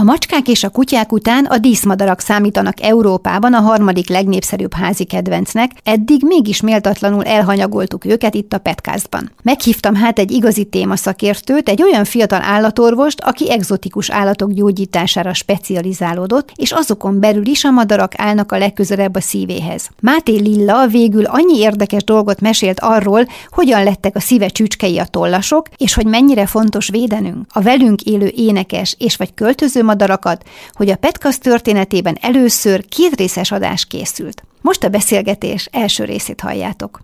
A macskák és a kutyák után a díszmadarak számítanak Európában a harmadik legnépszerűbb házi kedvencnek, eddig mégis méltatlanul elhanyagoltuk őket itt a Petkásztban. Meghívtam hát egy igazi témaszakértőt, egy olyan fiatal állatorvost, aki egzotikus állatok gyógyítására specializálódott, és azokon belül is a madarak állnak a legközelebb a szívéhez. Máté Lilla végül annyi érdekes dolgot mesélt arról, hogyan lettek a szíve csücskei a tollasok, és hogy mennyire fontos védenünk. A velünk élő énekes és vagy költöző madarakat, hogy a Petkasz történetében először két részes adás készült. Most a beszélgetés első részét halljátok.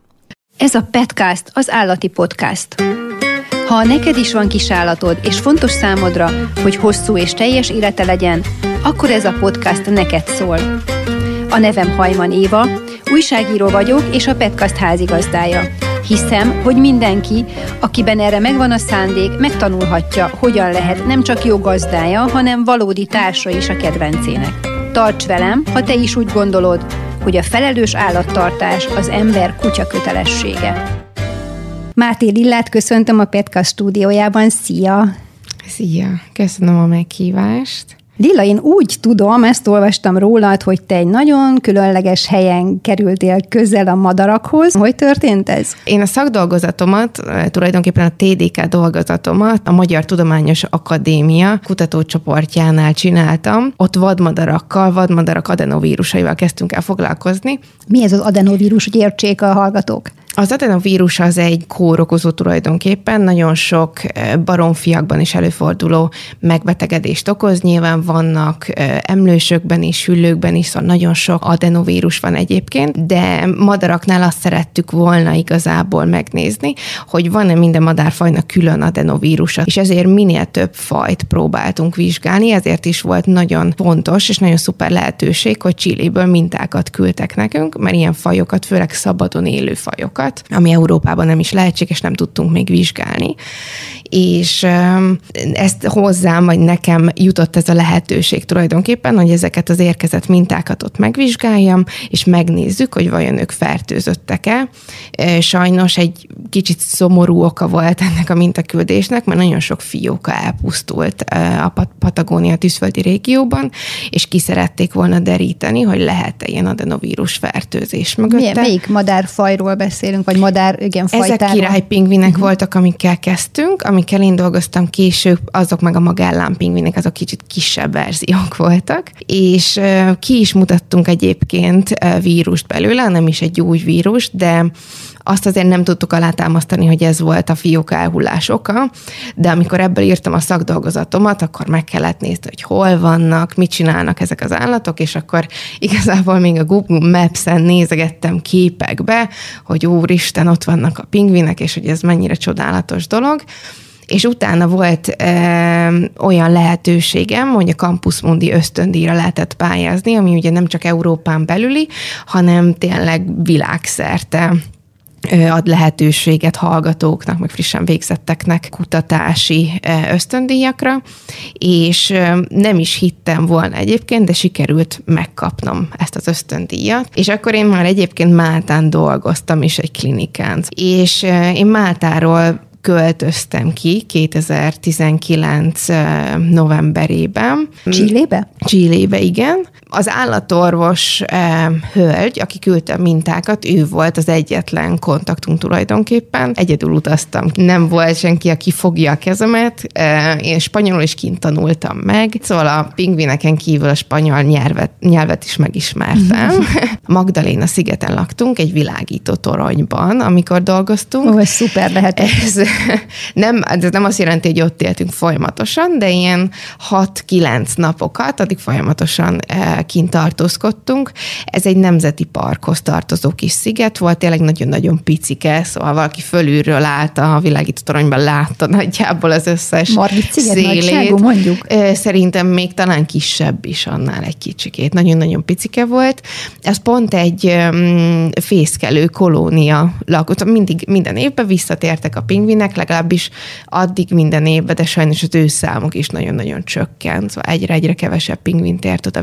Ez a Petcast, az állati podcast. Ha neked is van kis állatod, és fontos számodra, hogy hosszú és teljes élete legyen, akkor ez a podcast neked szól. A nevem Hajman Éva, újságíró vagyok, és a Petcast házigazdája. Hiszem, hogy mindenki, akiben erre megvan a szándék, megtanulhatja, hogyan lehet nem csak jó gazdája, hanem valódi társa is a kedvencének. Tarts velem, ha te is úgy gondolod, hogy a felelős állattartás az ember kutya kötelessége. Máté Lillát köszöntöm a Petka stúdiójában. Szia! Szia! Köszönöm a meghívást. Lilla, én úgy tudom, ezt olvastam rólad, hogy te egy nagyon különleges helyen kerültél közel a madarakhoz. Hogy történt ez? Én a szakdolgozatomat, tulajdonképpen a TDK dolgozatomat a Magyar Tudományos Akadémia kutatócsoportjánál csináltam. Ott vadmadarakkal, vadmadarak adenovírusaival kezdtünk el foglalkozni. Mi ez az adenovírus, hogy értsék a hallgatók? Az adenovírus az egy kórokozó tulajdonképpen, nagyon sok baromfiakban is előforduló megbetegedést okoz. Nyilván vannak emlősökben is, hüllőkben is, szóval nagyon sok adenovírus van egyébként, de madaraknál azt szerettük volna igazából megnézni, hogy van-e minden madárfajnak külön adenovírusa, és ezért minél több fajt próbáltunk vizsgálni, ezért is volt nagyon fontos és nagyon szuper lehetőség, hogy Csilléből mintákat küldtek nekünk, mert ilyen fajokat, főleg szabadon élő fajokat, dolgokat, ami Európában nem is lehetséges, nem tudtunk még vizsgálni. És ezt hozzám, vagy nekem jutott ez a lehetőség tulajdonképpen, hogy ezeket az érkezett mintákat ott megvizsgáljam, és megnézzük, hogy vajon ők fertőzöttek-e. Sajnos egy kicsit szomorú oka volt ennek a mintaküldésnek, mert nagyon sok fióka elpusztult a Patagónia tűzföldi régióban, és ki szerették volna deríteni, hogy lehet-e ilyen adenovírus fertőzés mögötte. Milyen, melyik madárfajról beszél? Beszélünk, vagy madár, igen, fajtáról. Ezek királypingvinek uh-huh. voltak, amikkel kezdtünk, amikkel én dolgoztam később, azok meg a magellánpingvinek, azok kicsit kisebb verziók voltak, és ki is mutattunk egyébként vírust belőle, nem is egy új vírus, de azt azért nem tudtuk alátámasztani, hogy ez volt a fiók elhullás oka, de amikor ebből írtam a szakdolgozatomat, akkor meg kellett nézni, hogy hol vannak, mit csinálnak ezek az állatok, és akkor igazából még a Google Maps-en nézegettem képekbe, hogy úristen, ott vannak a pingvinek, és hogy ez mennyire csodálatos dolog. És utána volt e, olyan lehetőségem, hogy a Campus Mundi ösztöndíjra lehetett pályázni, ami ugye nem csak Európán belüli, hanem tényleg világszerte ad lehetőséget hallgatóknak, meg frissen végzetteknek kutatási ösztöndíjakra, és nem is hittem volna egyébként, de sikerült megkapnom ezt az ösztöndíjat, és akkor én már egyébként Máltán dolgoztam is egy klinikán, és én Máltáról költöztem ki 2019 novemberében. Csillébe? Csillébe, igen. Az állatorvos eh, hölgy, aki küldte a mintákat, ő volt az egyetlen kontaktunk tulajdonképpen. Egyedül utaztam. Nem volt senki, aki fogja a kezemet. Eh, én spanyolul is kint tanultam meg. Szóval a pingvineken kívül a spanyol nyelvet, nyelvet is megismertem. Magdaléna szigeten laktunk, egy világító toronyban, amikor dolgoztunk. Ó, ez szuper lehet. Ez nem, ez nem azt jelenti, hogy ott éltünk folyamatosan, de ilyen 6-9 napokat, addig folyamatosan eh, kint tartózkodtunk. Ez egy nemzeti parkhoz tartozó kis sziget volt, tényleg nagyon-nagyon picike, szóval valaki fölülről állt a világító toronyban látta nagyjából az összes Margit sziget szélét. mondjuk? Szerintem még talán kisebb is annál egy kicsikét. Nagyon-nagyon picike volt. Ez pont egy um, fészkelő kolónia lakott. Mindig, minden évben visszatértek a pingvinek, legalábbis addig minden évben, de sajnos az ő számuk is nagyon-nagyon csökkent. Szóval egyre-egyre kevesebb pingvin tért oda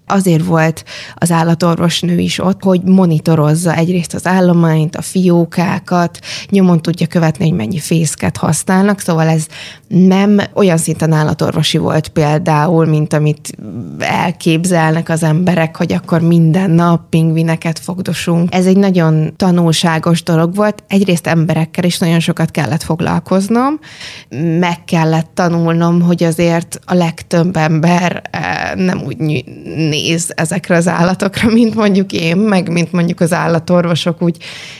azért volt az állatorvosnő is ott, hogy monitorozza egyrészt az állományt, a fiókákat, nyomon tudja követni, hogy mennyi fészket használnak, szóval ez nem olyan szinten állatorvosi volt például, mint amit elképzelnek az emberek, hogy akkor minden nap pingvineket fogdosunk. Ez egy nagyon tanulságos dolog volt. Egyrészt emberekkel is nagyon sokat kellett foglalkoznom, meg kellett tanulnom, hogy azért a legtöbb ember eh, nem úgy néz ezekre az állatokra, mint mondjuk én, meg mint mondjuk az állatorvosok úgy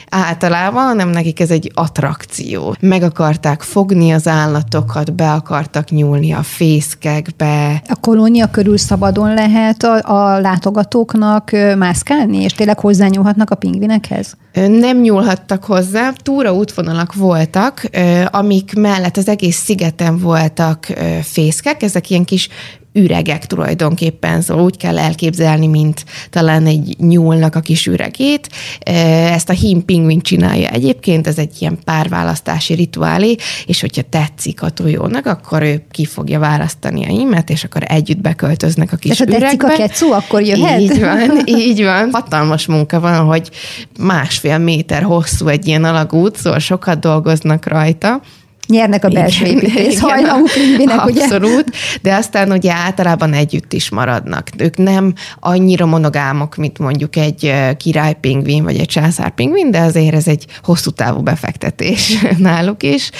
általában, hanem nekik ez egy attrakció. Meg akarták fogni az állatokat, be akartak nyúlni a fészkekbe. A kolónia körül szabadon lehet a, a látogatóknak mászkálni, és tényleg hozzányúlhatnak a pingvinekhez? Nem nyúlhattak hozzá, túra útvonalak voltak, amik mellett az egész szigeten voltak fészkek, ezek ilyen kis üregek tulajdonképpen, szóval úgy kell elképzelni, mint talán egy nyúlnak a kis üregét. Ezt a hím pingvin csinálja egyébként, ez egy ilyen párválasztási rituálé, és hogyha tetszik a tojónak, akkor ő ki fogja választani a hímet, és akkor együtt beköltöznek a kis és ha üregbe. tetszik a kecu, akkor jöhet? Így van, így van. Hatalmas munka van, hogy másfél méter hosszú egy ilyen alagút, szóval sokat dolgoznak rajta nyernek a belső építész hajlamú pingvinek, ugye? Abszolút, de aztán ugye általában együtt is maradnak. Ők nem annyira monogámok, mint mondjuk egy királypingvin vagy egy császárpingvin, de azért ez egy hosszú távú befektetés náluk is.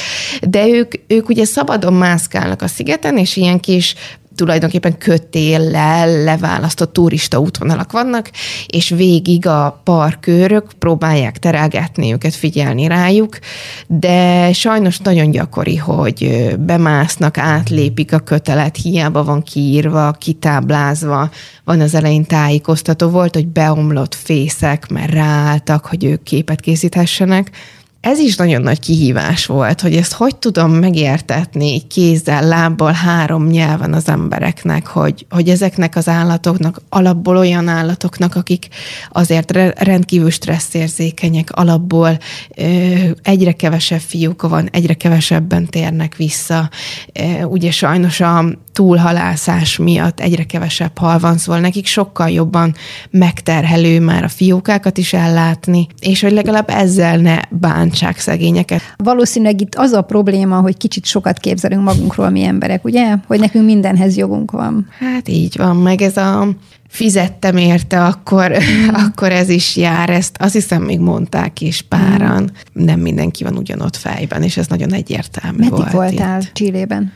De ők, ők ugye szabadon mászkálnak a szigeten, és ilyen kis tulajdonképpen kötéllel leválasztott turista útvonalak vannak, és végig a parkőrök próbálják terelgetni őket, figyelni rájuk, de sajnos nagyon gyakori, hogy bemásznak, átlépik a kötelet, hiába van kiírva, kitáblázva, van az elején tájékoztató, volt, hogy beomlott fészek, mert ráálltak, hogy ők képet készíthessenek, ez is nagyon nagy kihívás volt, hogy ezt hogy tudom megértetni kézzel, lábbal, három nyelven az embereknek, hogy, hogy ezeknek az állatoknak, alapból olyan állatoknak, akik azért rendkívül stresszérzékenyek, alapból ö, egyre kevesebb fiúk van, egyre kevesebben térnek vissza. Ö, ugye sajnos a túlhalászás miatt egyre kevesebb hal van, szóval nekik sokkal jobban megterhelő már a fiókákat is ellátni, és hogy legalább ezzel ne bántsák szegényeket. Valószínűleg itt az a probléma, hogy kicsit sokat képzelünk magunkról mi emberek, ugye? Hogy nekünk mindenhez jogunk van. Hát így van, meg ez a fizettem érte, akkor, mm. akkor ez is jár. Ezt azt hiszem még mondták is páran. Mm. Nem mindenki van ugyanott fejben, és ez nagyon egyértelmű Meddig volt voltál itt. Csillében?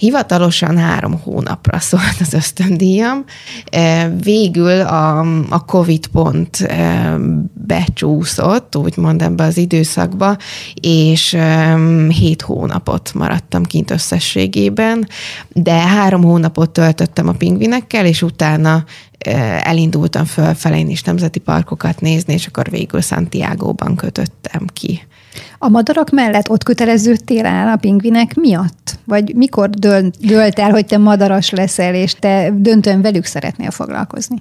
Hivatalosan három hónapra szólt az ösztöndíjam. E, végül a, a COVID pont e, becsúszott, úgymond ebbe az időszakba, és e, hét hónapot maradtam kint összességében, de három hónapot töltöttem a pingvinekkel, és utána elindultam fölfele, én is nemzeti parkokat nézni, és akkor végül Santiago-ban kötöttem ki. A madarak mellett ott köteleződtél el a pingvinek miatt? Vagy mikor dölt, dölt el, hogy te madaras leszel, és te döntően velük szeretnél foglalkozni?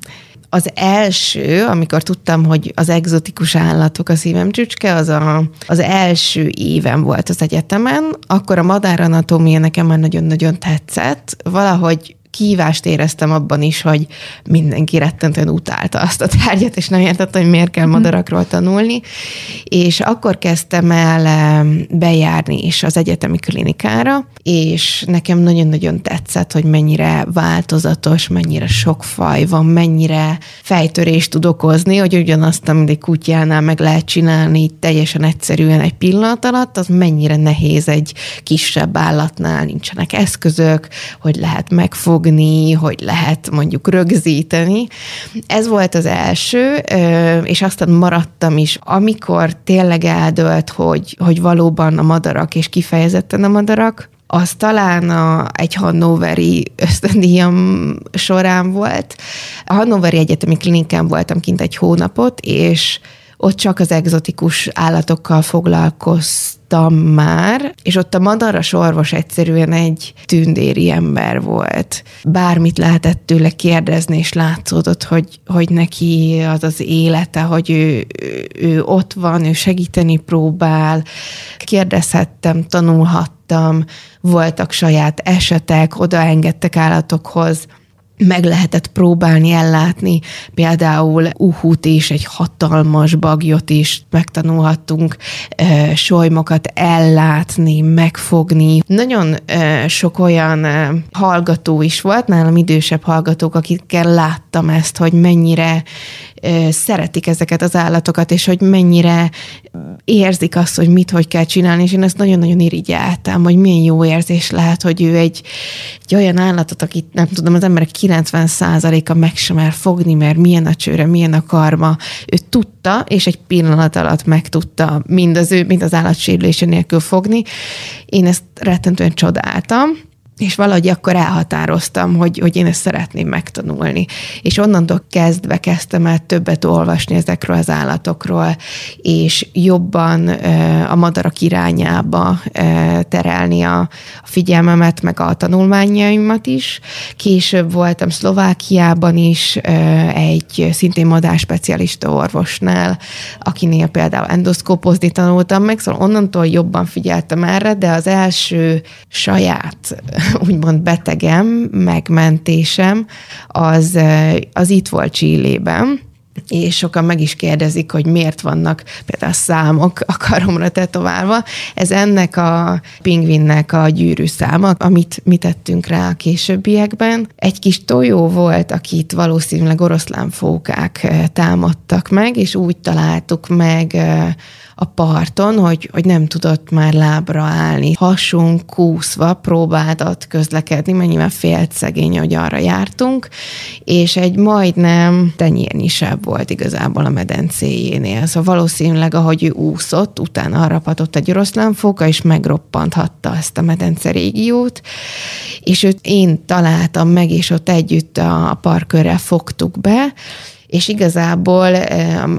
Az első, amikor tudtam, hogy az egzotikus állatok a szívem csücske, az a, az első éven volt az egyetemen, akkor a madáranatómia nekem már nagyon-nagyon tetszett. Valahogy kívást éreztem abban is, hogy mindenki rettentően utálta azt a tárgyat, és nem értette, hogy miért kell mhm. madarakról tanulni. És akkor kezdtem el bejárni is az egyetemi klinikára, és nekem nagyon-nagyon tetszett, hogy mennyire változatos, mennyire sok faj van, mennyire fejtörést tud okozni, hogy ugyanazt, amit egy kutyánál meg lehet csinálni teljesen egyszerűen egy pillanat alatt, az mennyire nehéz egy kisebb állatnál, nincsenek eszközök, hogy lehet megfogni, fogni, hogy lehet mondjuk rögzíteni. Ez volt az első, és aztán maradtam is, amikor tényleg eldölt, hogy, hogy valóban a madarak, és kifejezetten a madarak, az talán a, egy hannoveri ösztöndíjam során volt. A hannoveri egyetemi klinikán voltam kint egy hónapot, és ott csak az egzotikus állatokkal foglalkoztam már, és ott a madaras orvos egyszerűen egy tündéri ember volt. Bármit lehetett tőle kérdezni, és látszódott, hogy, hogy neki az az élete, hogy ő, ő ott van, ő segíteni próbál. Kérdezhettem, tanulhattam, voltak saját esetek, odaengedtek állatokhoz meg lehetett próbálni ellátni, például uhút és egy hatalmas bagyot is megtanulhattunk e, solymokat ellátni, megfogni. Nagyon e, sok olyan e, hallgató is volt, nálam idősebb hallgatók, akikkel láttam ezt, hogy mennyire szeretik ezeket az állatokat, és hogy mennyire érzik azt, hogy mit, hogy kell csinálni, és én ezt nagyon-nagyon irigyeltem, hogy milyen jó érzés lehet, hogy ő egy, egy olyan állatot, akit nem tudom, az emberek 90%-a meg sem mer fogni, mert milyen a csőre, milyen a karma. Ő tudta, és egy pillanat alatt megtudta mind az ő, mind az állatsérülése nélkül fogni. Én ezt rettentően csodáltam, és valahogy akkor elhatároztam, hogy, hogy én ezt szeretném megtanulni. És onnantól kezdve kezdtem el többet olvasni ezekről az állatokról, és jobban a madarak irányába terelni a, figyelmemet, meg a tanulmányaimat is. Később voltam Szlovákiában is egy szintén madárspecialista orvosnál, akinél például endoszkópozni tanultam meg, szóval onnantól jobban figyeltem erre, de az első saját úgymond betegem, megmentésem, az, az itt volt Csillében, és sokan meg is kérdezik, hogy miért vannak például számok a karomra tetoválva. Ez ennek a pingvinnek a gyűrű száma, amit mi tettünk rá a későbbiekben. Egy kis tojó volt, akit valószínűleg oroszlánfókák támadtak meg, és úgy találtuk meg a parton, hogy, hogy nem tudott már lábra állni. Hason kúszva próbáltat közlekedni, mennyivel félt szegény, hogy arra jártunk, és egy majdnem tenyérnyisebb volt igazából a medencéjénél. Szóval valószínűleg, ahogy ő úszott, utána harrapatott egy oroszlánfóka, és megroppanthatta ezt a medence régiót, és őt én találtam meg, és ott együtt a parkörrel fogtuk be, és igazából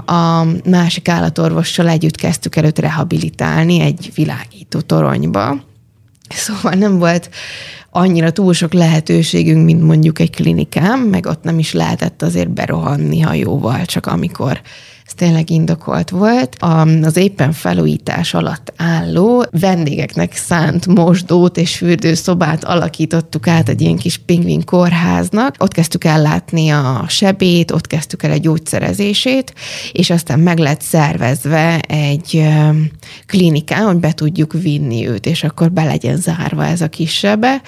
a másik állatorvossal együtt kezdtük előtt rehabilitálni egy világító toronyba. Szóval nem volt annyira túl sok lehetőségünk, mint mondjuk egy klinikám, meg ott nem is lehetett azért berohanni hajóval, csak amikor ez tényleg indokolt volt. Az éppen felújítás alatt álló vendégeknek szánt mosdót és fürdőszobát alakítottuk át egy ilyen kis pingvin kórháznak. Ott kezdtük el látni a sebét, ott kezdtük el egy gyógyszerezését, és aztán meg lett szervezve egy klinikán, hogy be tudjuk vinni őt, és akkor be legyen zárva ez a kis sebe,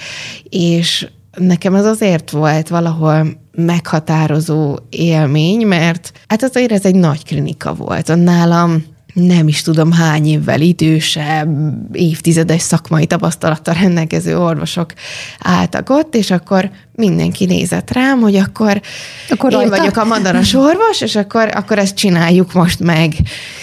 és nekem ez azért volt valahol meghatározó élmény, mert hát azért ez egy nagy klinika volt. Nálam nem is tudom hány évvel idősebb, évtizedes szakmai tapasztalattal rendelkező orvosok álltak ott, és akkor mindenki nézett rám, hogy akkor, akkor én rajta? vagyok a madaras orvos, és akkor, akkor ezt csináljuk most meg.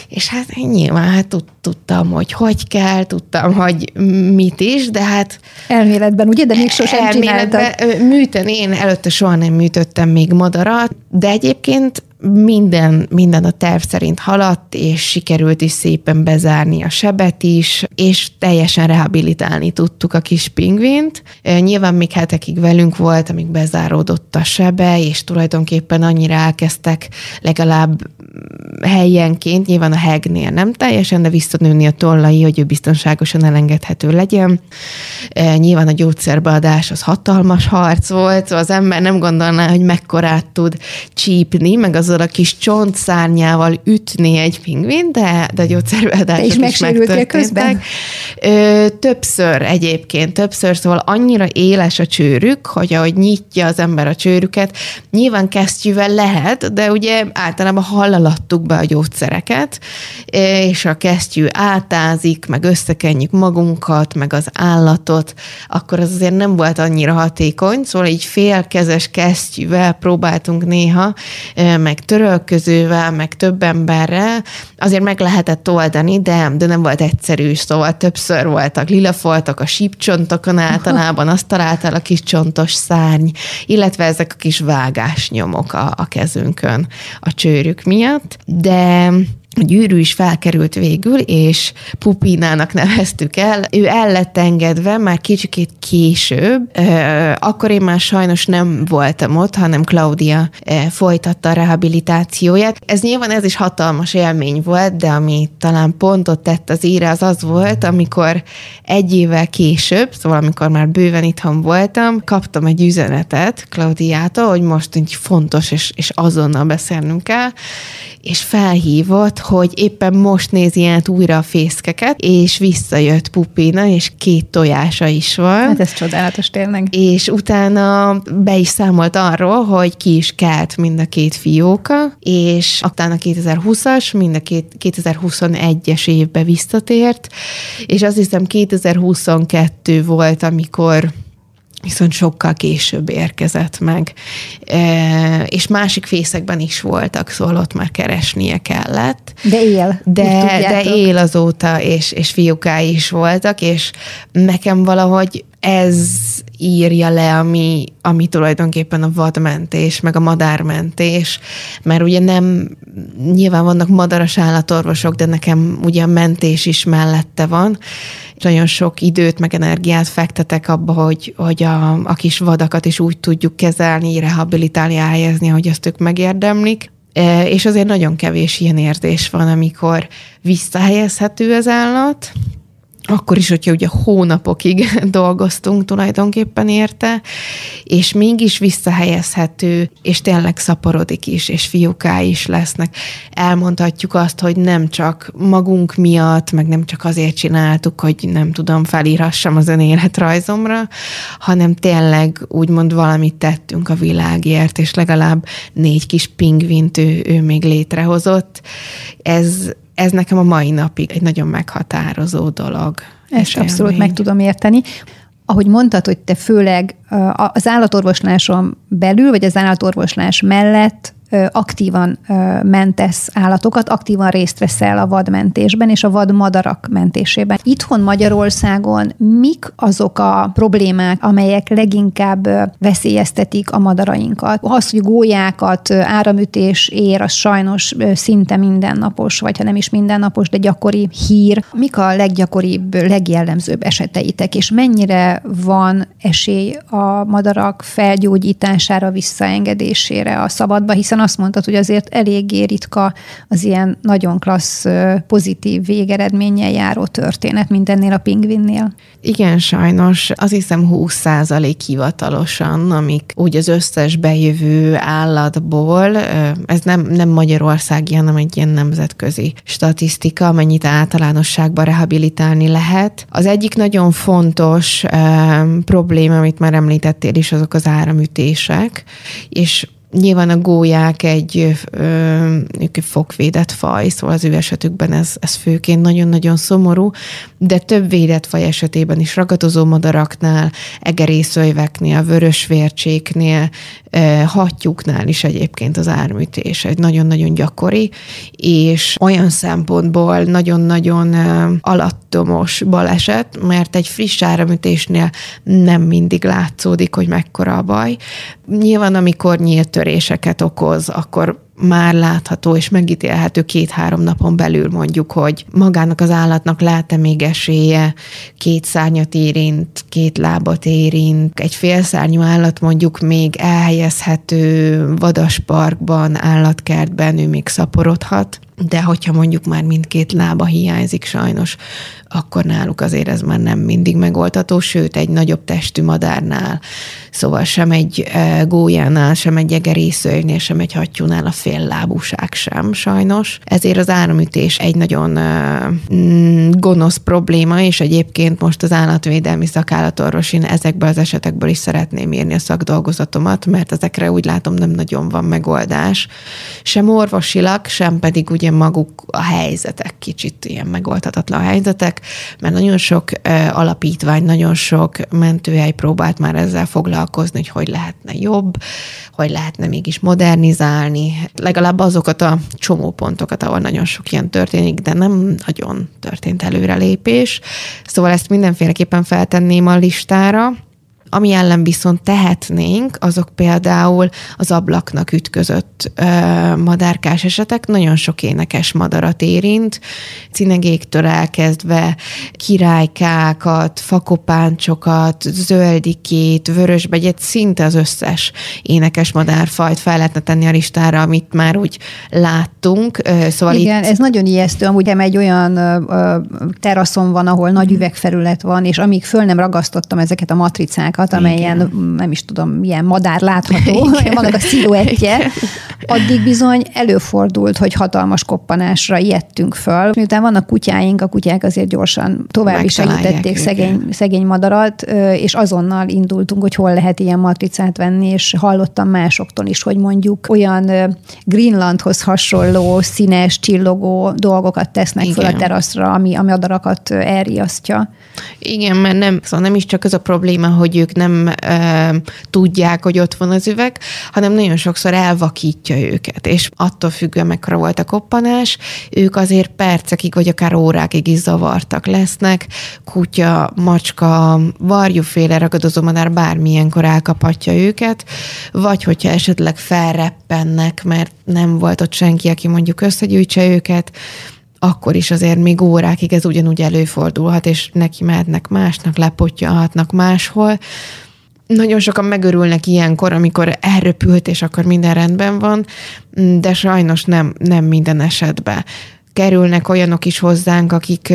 És hát én nyilván hát tud, tudtam, hogy hogy kell, tudtam, hogy mit is, de hát... Elméletben, ugye? De még sosem csináltad. Műteni, én előtte soha nem műtöttem még madarat, de egyébként minden, minden a terv szerint haladt, és sikerült is szépen bezárni a sebet is, és teljesen rehabilitálni tudtuk a kis pingvint. Nyilván még hetekig velünk volt, amíg bezáródott a sebe, és tulajdonképpen annyira elkezdtek legalább helyenként, nyilván a hegnél nem teljesen, de visszanőni a tollai, hogy ő biztonságosan elengedhető legyen. Nyilván a gyógyszerbeadás az hatalmas harc volt, az ember nem gondolná, hogy mekkorát tud csípni, meg az azzal a kis csontszárnyával ütni egy pingvin, de, de gyógyszerbeadások is megsérültél közben? Ö, többször egyébként, többször, szóval annyira éles a csőrük, hogy ahogy nyitja az ember a csőrüket, nyilván kesztyűvel lehet, de ugye általában hallalattuk be a gyógyszereket, és a kesztyű átázik, meg összekenjük magunkat, meg az állatot, akkor az azért nem volt annyira hatékony, szóval így félkezes kesztyűvel próbáltunk néha, meg meg törölközővel, meg több emberrel, azért meg lehetett oldani, de, de nem volt egyszerű, szóval többször voltak lilafoltak a sípcsontokon általában, azt találtál a kis csontos szárny, illetve ezek a kis vágásnyomok a, a kezünkön a csőrük miatt, de a gyűrű is felkerült végül, és Pupinának neveztük el. Ő el lett engedve már kicsikét később. Akkor én már sajnos nem voltam ott, hanem Claudia folytatta a rehabilitációját. Ez nyilván ez is hatalmas élmény volt, de ami talán pontot tett az íre, az az volt, amikor egy évvel később, szóval amikor már bőven itthon voltam, kaptam egy üzenetet Claudiától, hogy most egy fontos és, és azonnal beszélnünk kell, és felhívott, hogy éppen most nézi át újra a fészkeket, és visszajött Pupina, és két tojása is van. Hát ez csodálatos tényleg. És utána be is számolt arról, hogy ki is kelt mind a két fióka, és utána 2020-as, mind a két, 2021-es évbe visszatért, és azt hiszem 2022 volt, amikor viszont sokkal később érkezett meg. E, és másik fészekben is voltak, szóval ott már keresnie kellett. De él. De, de él azóta, és, és fiúkái is voltak, és nekem valahogy ez írja le, ami, ami tulajdonképpen a vadmentés, meg a madármentés, mert ugye nem, nyilván vannak madaras állatorvosok, de nekem ugye a mentés is mellette van, nagyon sok időt, meg energiát fektetek abba, hogy, hogy a, a kis vadakat is úgy tudjuk kezelni, rehabilitálni, elhelyezni, hogy azt ők megérdemlik. E, és azért nagyon kevés ilyen érzés van, amikor visszahelyezhető az állat, akkor is, hogyha ugye hónapokig dolgoztunk tulajdonképpen érte, és mégis visszahelyezhető, és tényleg szaporodik is, és fiúká is lesznek. Elmondhatjuk azt, hogy nem csak magunk miatt, meg nem csak azért csináltuk, hogy nem tudom, felírhassam az ön életrajzomra, hanem tényleg úgymond valamit tettünk a világért, és legalább négy kis pingvint ő, ő még létrehozott. Ez, ez nekem a mai napig egy nagyon meghatározó dolog. Ezt abszolút élmény. meg tudom érteni. Ahogy mondtad, hogy te főleg az állatorvosláson belül, vagy az állatorvoslás mellett aktívan mentesz állatokat, aktívan részt veszel a vadmentésben és a vadmadarak mentésében. Itthon Magyarországon mik azok a problémák, amelyek leginkább veszélyeztetik a madarainkat? Az, hogy gólyákat áramütés ér, az sajnos szinte mindennapos, vagy ha nem is mindennapos, de gyakori hír. Mik a leggyakoribb, legjellemzőbb eseteitek, és mennyire van esély a madarak felgyógyítására, visszaengedésére a szabadba, hiszen hiszen azt mondtad, hogy azért eléggé ritka az ilyen nagyon klassz, pozitív végeredménnyel járó történet, mint ennél a pingvinnél. Igen, sajnos. Azt hiszem 20 hivatalosan, amik úgy az összes bejövő állatból, ez nem, nem Magyarországi, hanem egy ilyen nemzetközi statisztika, amennyit általánosságban rehabilitálni lehet. Az egyik nagyon fontos probléma, amit már említettél is, azok az áramütések, és Nyilván a gólyák egy, ö, egy fokvédett faj, szóval az ő esetükben ez, ez főként nagyon-nagyon szomorú, de több védett faj esetében is ragadozó madaraknál, egerészöjveknél, vörösvércséknél, hattyúknál is egyébként az árműtés egy nagyon-nagyon gyakori, és olyan szempontból nagyon-nagyon alattomos baleset, mert egy friss áramütésnél nem mindig látszódik, hogy mekkora a baj. Nyilván, amikor nyílt töréseket okoz, akkor már látható és megítélhető két-három napon belül mondjuk, hogy magának az állatnak lehet-e még esélye, két szárnyat érint, két lábat érint, egy félszárnyú állat mondjuk még elhelyezhető vadasparkban, állatkertben, ő még szaporodhat, de hogyha mondjuk már mindkét lába hiányzik sajnos, akkor náluk azért ez már nem mindig megoldható, sőt egy nagyobb testű madárnál, szóval sem egy e, gólyánál, sem egy egerészőjnél, sem egy hattyúnál a fél lábúság sem sajnos. Ezért az áramütés egy nagyon e, mm, gonosz probléma, és egyébként most az állatvédelmi szakállatorvosin ezekből az esetekből is szeretném írni a szakdolgozatomat, mert ezekre úgy látom nem nagyon van megoldás. Sem orvosilag, sem pedig ugye maguk a helyzetek, kicsit ilyen megoldhatatlan helyzetek, mert nagyon sok alapítvány, nagyon sok mentőhely próbált már ezzel foglalkozni, hogy hogy lehetne jobb, hogy lehetne mégis modernizálni, legalább azokat a csomópontokat, ahol nagyon sok ilyen történik, de nem nagyon történt előrelépés. Szóval ezt mindenféleképpen feltenném a listára. Ami ellen viszont tehetnénk, azok például az ablaknak ütközött ö, madárkás esetek, nagyon sok énekes madarat érint, cinegéktől elkezdve királykákat, fakopáncsokat, zöldikét, vörösbegyet, szinte az összes énekes madárfajt fel lehetne tenni a listára, amit már úgy láttunk. Szóval Igen, itt... ez nagyon ijesztő. Amúgy egy olyan teraszon van, ahol nagy üvegfelület van, és amíg föl nem ragasztottam ezeket a matricákat, amelyen Igen. nem is tudom, milyen madár látható, vannak a sziluettje, addig bizony előfordult, hogy hatalmas koppanásra ijedtünk föl. Miután vannak kutyáink, a kutyák azért gyorsan tovább is segítették szegény, szegény madarat, és azonnal indultunk, hogy hol lehet ilyen matricát venni, és hallottam másoktól is, hogy mondjuk olyan Greenlandhoz hasonló, színes, csillogó dolgokat tesznek Igen. föl a teraszra, ami a madarakat elriasztja. Igen, mert nem, szóval nem is csak az a probléma, hogy ők nem e, tudják, hogy ott van az üveg, hanem nagyon sokszor elvakítja őket, és attól függően mekkora volt a koppanás, ők azért percekig, vagy akár órákig is zavartak lesznek, kutya, macska, varjúféle ragadozó madár bármilyenkor elkaphatja őket, vagy hogyha esetleg felreppennek, mert nem volt ott senki, aki mondjuk összegyűjtse őket, akkor is azért még órákig ez ugyanúgy előfordulhat, és neki mehetnek másnak, lepotyalhatnak máshol. Nagyon sokan megörülnek ilyenkor, amikor elröpült, és akkor minden rendben van, de sajnos nem, nem minden esetben kerülnek olyanok is hozzánk, akik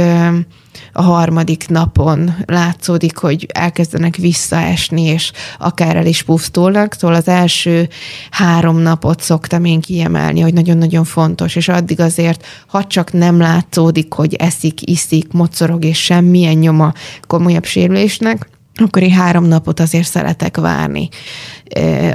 a harmadik napon látszódik, hogy elkezdenek visszaesni, és akár el is pusztulnak. Szóval az első három napot szoktam én kiemelni, hogy nagyon-nagyon fontos, és addig azért, ha csak nem látszódik, hogy eszik, iszik, mocorog, és semmilyen nyoma komolyabb sérülésnek, akkor én három napot azért szeretek várni.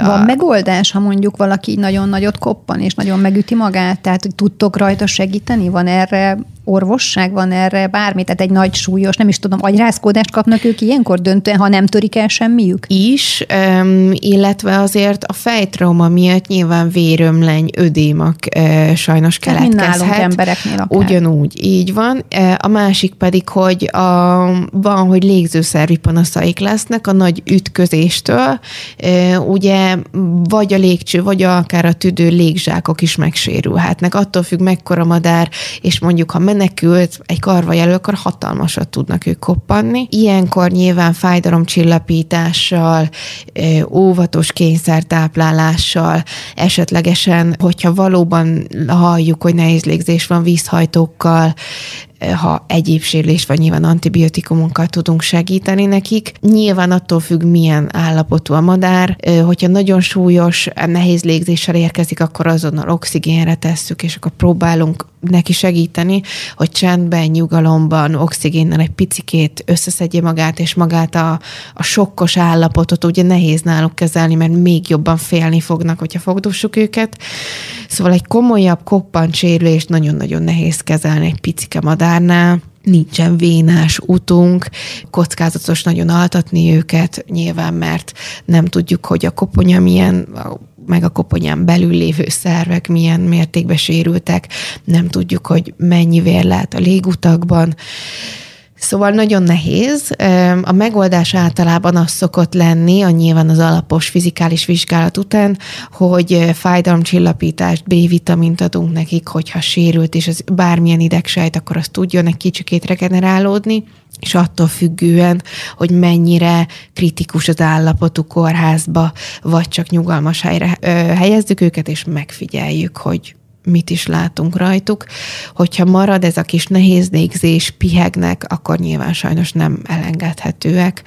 Van a... megoldás, ha mondjuk valaki nagyon nagyot koppan, és nagyon megüti magát? Tehát, tudtok rajta segíteni? Van erre orvosság van erre, bármi, tehát egy nagy súlyos, nem is tudom, agyrázkódást kapnak ők ilyenkor döntően, ha nem törik el semmiük? Is, um, illetve azért a fejtrauma miatt nyilván vérömleny, ödémak uh, sajnos keletkezhet. Tehát nálunk embereknél akár. Ugyanúgy, így van. A másik pedig, hogy a, van, hogy légzőszervi panaszaik lesznek a nagy ütközéstől, uh, ugye vagy a légcső, vagy akár a tüdő légzsákok is megsérülhetnek. Attól függ, mekkora madár, és mondjuk, ha menekült egy karva jelöl, akkor hatalmasat tudnak ők koppanni. Ilyenkor nyilván fájdalomcsillapítással, óvatos kényszertáplálással, esetlegesen, hogyha valóban halljuk, hogy nehéz légzés van vízhajtókkal, ha egyéb sérülés van, nyilván antibiotikumokkal tudunk segíteni nekik. Nyilván attól függ, milyen állapotú a madár. Hogyha nagyon súlyos, nehéz légzéssel érkezik, akkor azonnal oxigénre tesszük, és akkor próbálunk neki segíteni, hogy csendben, nyugalomban, oxigénnel egy picikét összeszedje magát, és magát a, a sokkos állapotot ugye nehéz náluk kezelni, mert még jobban félni fognak, hogyha fogdossuk őket. Szóval egy komolyabb koppancsérülést nagyon-nagyon nehéz kezelni egy picike madárnál, nincsen vénás utunk, kockázatos nagyon altatni őket, nyilván, mert nem tudjuk, hogy a koponya milyen, meg a koponyán belül lévő szervek milyen mértékben sérültek, nem tudjuk, hogy mennyi vér lehet a légutakban, Szóval nagyon nehéz. A megoldás általában az szokott lenni, a nyilván az alapos fizikális vizsgálat után, hogy fájdalomcsillapítást, B-vitamint adunk nekik, hogyha sérült, és az bármilyen idegsejt, akkor az tudjon egy kicsikét regenerálódni, és attól függően, hogy mennyire kritikus az állapotuk kórházba, vagy csak nyugalmas helyre helyezzük őket, és megfigyeljük, hogy mit is látunk rajtuk. Hogyha marad ez a kis nehéz légzés, pihegnek, akkor nyilván sajnos nem elengedhetőek.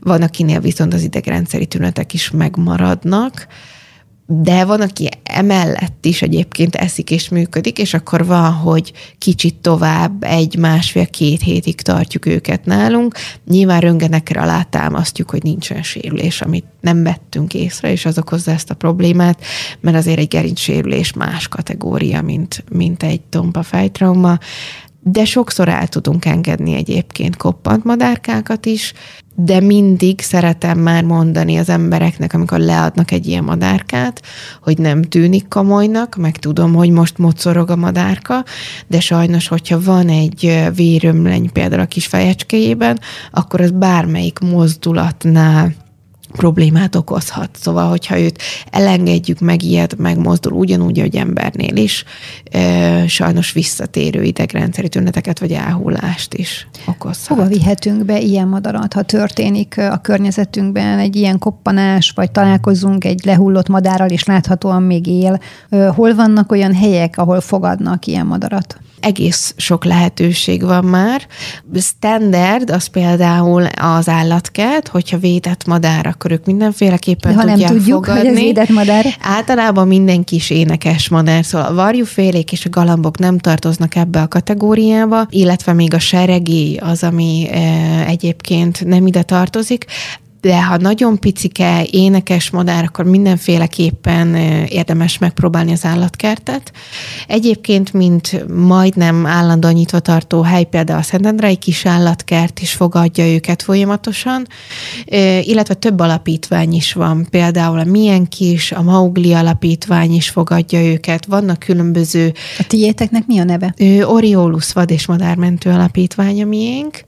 Van, akinél viszont az idegrendszeri tünetek is megmaradnak, de van, aki emellett is egyébként eszik és működik, és akkor van, hogy kicsit tovább, egy, másfél, két hétig tartjuk őket nálunk. Nyilván röngenekre alátámasztjuk, hogy nincsen sérülés, amit nem vettünk észre, és az okozza ezt a problémát, mert azért egy gerincsérülés más kategória, mint, mint egy tompa fejtrauma de sokszor el tudunk engedni egyébként koppant madárkákat is, de mindig szeretem már mondani az embereknek, amikor leadnak egy ilyen madárkát, hogy nem tűnik komolynak, meg tudom, hogy most mocorog a madárka, de sajnos, hogyha van egy vérömleny például a kis fejecskéjében, akkor az bármelyik mozdulatnál problémát okozhat. Szóval, hogyha őt elengedjük, megijed, megmozdul, ugyanúgy, hogy embernél is, sajnos visszatérő idegrendszeri tüneteket vagy elhullást is okozhat. Hova vihetünk be ilyen madarat, ha történik a környezetünkben egy ilyen koppanás, vagy találkozunk egy lehullott madárral, és láthatóan még él? Hol vannak olyan helyek, ahol fogadnak ilyen madarat? Egész sok lehetőség van már. Standard az például az állatkert, hogyha védett madár, akkor ők mindenféleképpen De ha tudják nem tudjuk, fogadni. hogy ez védett madár. Általában minden kis énekes madár, szóval a varjúfélék és a galambok nem tartoznak ebbe a kategóriába, illetve még a seregély az, ami e, egyébként nem ide tartozik de ha nagyon picike, énekes madár, akkor mindenféleképpen érdemes megpróbálni az állatkertet. Egyébként, mint majdnem állandóan nyitva tartó hely, például a Szentendrei kis állatkert is fogadja őket folyamatosan, illetve több alapítvány is van, például a Milyen Kis, a Maugli alapítvány is fogadja őket, vannak különböző... A tiéteknek mi a neve? Oriolus vad és madármentő alapítvány a miénk,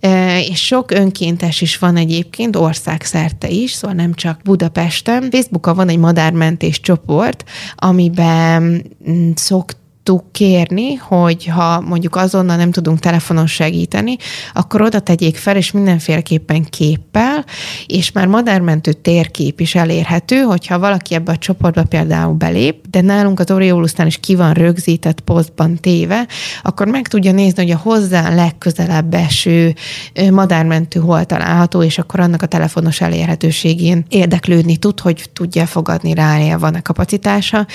és sok önkéntes is van egyébként országszerte szerte is, szóval nem csak Budapesten. Facebookon van egy madármentés csoport, amiben mm, szokt szoktuk kérni, hogy ha mondjuk azonnal nem tudunk telefonon segíteni, akkor oda tegyék fel, és mindenféleképpen képpel, és már madármentő térkép is elérhető, hogyha valaki ebbe a csoportba például belép, de nálunk az Oriolusnál is ki van rögzített posztban téve, akkor meg tudja nézni, hogy a hozzá legközelebb eső madármentő hol található, és akkor annak a telefonos elérhetőségén érdeklődni tud, hogy tudja fogadni rá, van-e kapacitása,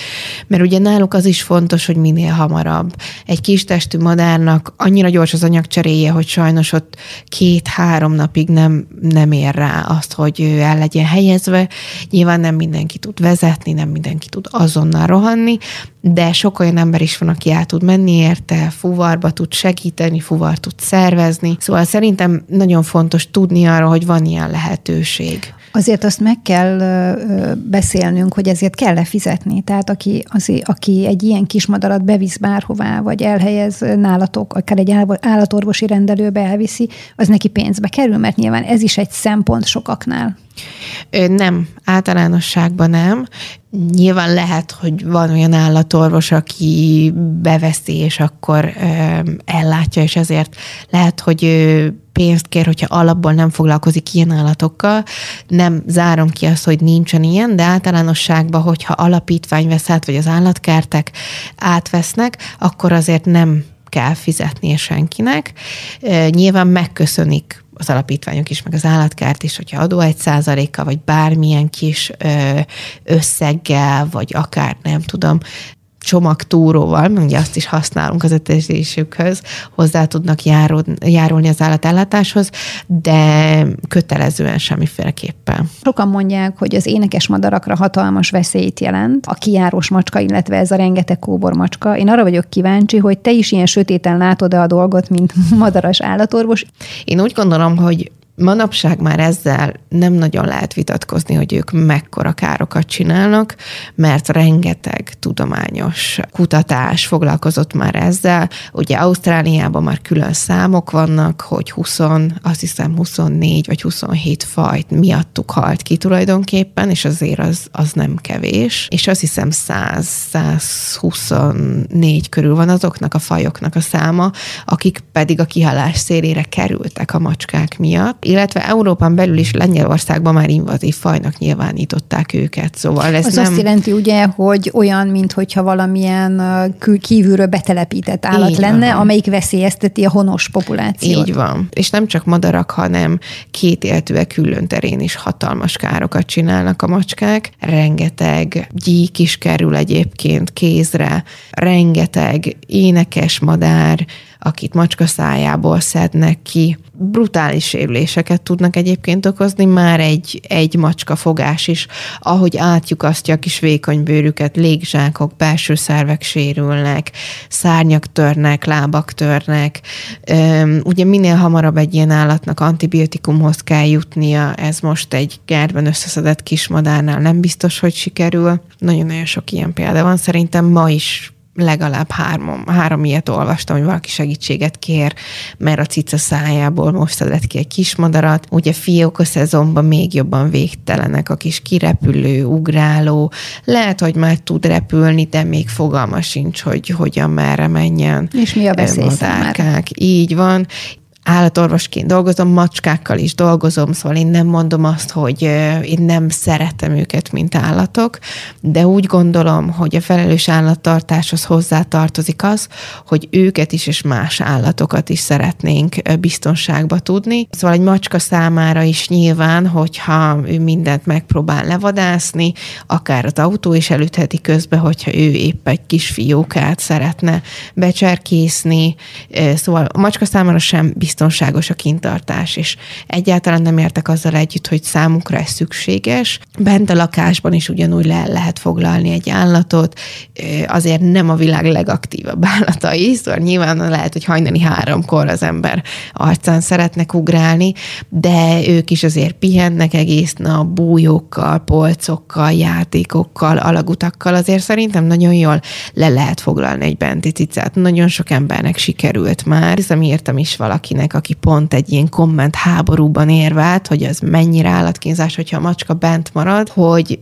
mert ugye náluk az is fontos, hogy minél minél hamarabb. Egy kis testű madárnak annyira gyors az anyagcseréje, hogy sajnos ott két-három napig nem, nem ér rá azt, hogy ő el legyen helyezve. Nyilván nem mindenki tud vezetni, nem mindenki tud azonnal rohanni, de sok olyan ember is van, aki el tud menni érte, fuvarba tud segíteni, fuvar tud szervezni. Szóval szerintem nagyon fontos tudni arról, hogy van ilyen lehetőség. Azért azt meg kell beszélnünk, hogy ezért kell lefizetni. Tehát aki, az, aki egy ilyen kismadarat bevisz bárhová, vagy elhelyez nálatok, akár egy állatorvosi rendelőbe elviszi, az neki pénzbe kerül, mert nyilván ez is egy szempont sokaknál. Nem, általánosságban nem. Nyilván lehet, hogy van olyan állatorvos, aki beveszi, és akkor ellátja, és ezért lehet, hogy pénzt kér, hogyha alapból nem foglalkozik ilyen állatokkal. Nem zárom ki azt, hogy nincsen ilyen, de általánosságban, hogyha alapítvány vesz át, vagy az állatkertek átvesznek, akkor azért nem kell fizetnie senkinek. Nyilván megköszönik az alapítványok is, meg az állatkárt is, hogyha adó egy százaléka, vagy bármilyen kis összeggel, vagy akár nem tudom, csomagtúróval, ugye azt is használunk az etezésükhöz, hozzá tudnak járul, járulni az állatellátáshoz, de kötelezően semmiféleképpen. Sokan mondják, hogy az énekes madarakra hatalmas veszélyt jelent, a kiáros macska, illetve ez a rengeteg kóbor macska. Én arra vagyok kíváncsi, hogy te is ilyen sötéten látod-e a dolgot, mint madaras állatorvos. Én úgy gondolom, hogy Manapság már ezzel nem nagyon lehet vitatkozni, hogy ők mekkora károkat csinálnak, mert rengeteg tudományos kutatás foglalkozott már ezzel. Ugye Ausztráliában már külön számok vannak, hogy 20, azt hiszem 24 vagy 27 fajt miattuk halt ki tulajdonképpen, és azért az, az nem kevés. És azt hiszem 100-124 körül van azoknak a fajoknak a száma, akik pedig a kihalás szélére kerültek a macskák miatt illetve Európán belül is Lengyelországban már invazív fajnak nyilvánították őket. Szóval ez Az nem... azt jelenti ugye, hogy olyan, mintha valamilyen kívülről betelepített állat Így lenne, van. amelyik veszélyezteti a honos populációt. Így van. És nem csak madarak, hanem kétéltőek küllön terén is hatalmas károkat csinálnak a macskák. Rengeteg gyík is kerül egyébként kézre, rengeteg énekes madár, akit macska szájából szednek ki. Brutális sérüléseket tudnak egyébként okozni, már egy, egy macska fogás is, ahogy átjukasztja a kis vékony bőrüket, légzsákok, belső szervek sérülnek, szárnyak törnek, lábak törnek. Ugye minél hamarabb egy ilyen állatnak antibiotikumhoz kell jutnia, ez most egy kertben összeszedett kismadárnál nem biztos, hogy sikerül. Nagyon-nagyon sok ilyen példa van, szerintem ma is legalább három, három ilyet olvastam, hogy valaki segítséget kér, mert a cica szájából most szedett ki egy kismadarat. Ugye fiók a szezonban még jobban végtelenek, a kis kirepülő, ugráló. Lehet, hogy már tud repülni, de még fogalma sincs, hogy hogyan, merre menjen. És mi a veszély Így van állatorvosként dolgozom, macskákkal is dolgozom, szóval én nem mondom azt, hogy én nem szeretem őket, mint állatok, de úgy gondolom, hogy a felelős állattartáshoz hozzá tartozik az, hogy őket is és más állatokat is szeretnénk biztonságba tudni. Szóval egy macska számára is nyilván, hogyha ő mindent megpróbál levadászni, akár az autó is elütheti közbe, hogyha ő épp egy kis fiókát szeretne becserkészni, szóval a macska számára sem biztonságos biztonságos a kintartás, és egyáltalán nem értek azzal együtt, hogy számukra ez szükséges. Bent a lakásban is ugyanúgy le lehet foglalni egy állatot, azért nem a világ legaktívabb állatai, szóval nyilván lehet, hogy hajnali háromkor az ember arcán szeretnek ugrálni, de ők is azért pihennek egész nap, bújókkal, polcokkal, játékokkal, alagutakkal, azért szerintem nagyon jól le lehet foglalni egy benti cicát. Nagyon sok embernek sikerült már, hiszem írtam is valakinek, valakinek, aki pont egy ilyen komment háborúban érvelt, hogy ez mennyire állatkínzás, hogyha a macska bent marad, hogy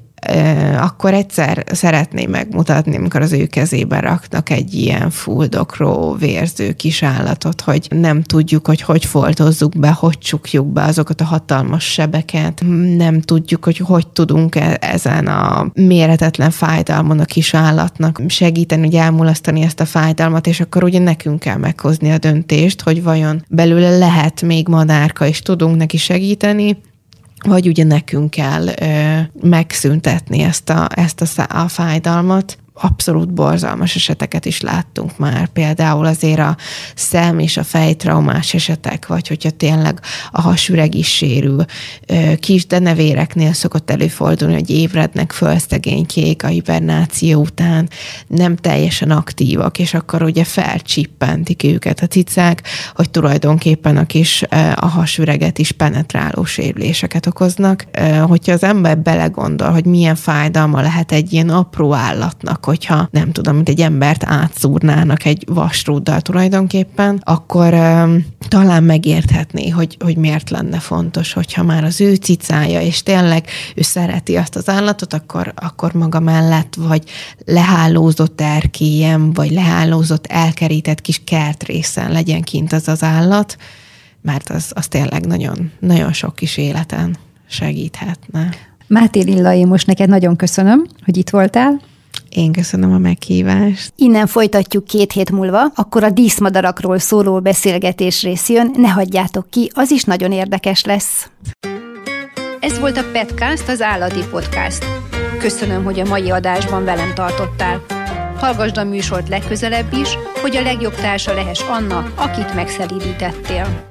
akkor egyszer szeretném megmutatni, amikor az ő kezébe raknak egy ilyen fuldokró, vérző kis állatot, hogy nem tudjuk, hogy hogy foltozzuk be, hogy csukjuk be azokat a hatalmas sebeket, nem tudjuk, hogy hogy tudunk e- ezen a méretetlen fájdalmon a kis állatnak segíteni, hogy elmulasztani ezt a fájdalmat, és akkor ugye nekünk kell meghozni a döntést, hogy vajon belőle lehet még madárka, és tudunk neki segíteni, vagy ugye nekünk kell ö, megszüntetni ezt a, ezt a, a fájdalmat abszolút borzalmas eseteket is láttunk már, például azért a szem és a fejtraumás esetek, vagy hogyha tényleg a hasüreg is sérül. Kis denevéreknél szokott előfordulni, hogy évrednek föl szegénykék a hibernáció után, nem teljesen aktívak, és akkor ugye felcsippentik őket a cicák, hogy tulajdonképpen a kis a hasüreget is penetráló sérüléseket okoznak. Hogyha az ember belegondol, hogy milyen fájdalma lehet egy ilyen apró állatnak, hogyha nem tudom, mint egy embert átszúrnának egy vasrúddal tulajdonképpen, akkor um, talán megérthetné, hogy, hogy miért lenne fontos, hogyha már az ő cicája, és tényleg ő szereti azt az állatot, akkor, akkor maga mellett, vagy lehálózott erkélyen, vagy lehálózott elkerített kis kertrészen legyen kint az az állat, mert az, az tényleg nagyon, nagyon sok kis életen segíthetne. Máté én most neked nagyon köszönöm, hogy itt voltál. Én köszönöm a meghívást. Innen folytatjuk két hét múlva, akkor a díszmadarakról szóló beszélgetés rész jön, ne hagyjátok ki, az is nagyon érdekes lesz. Ez volt a Petcast, az állati podcast. Köszönöm, hogy a mai adásban velem tartottál. Hallgasd a műsort legközelebb is, hogy a legjobb társa lehess annak, akit megszelídítettél.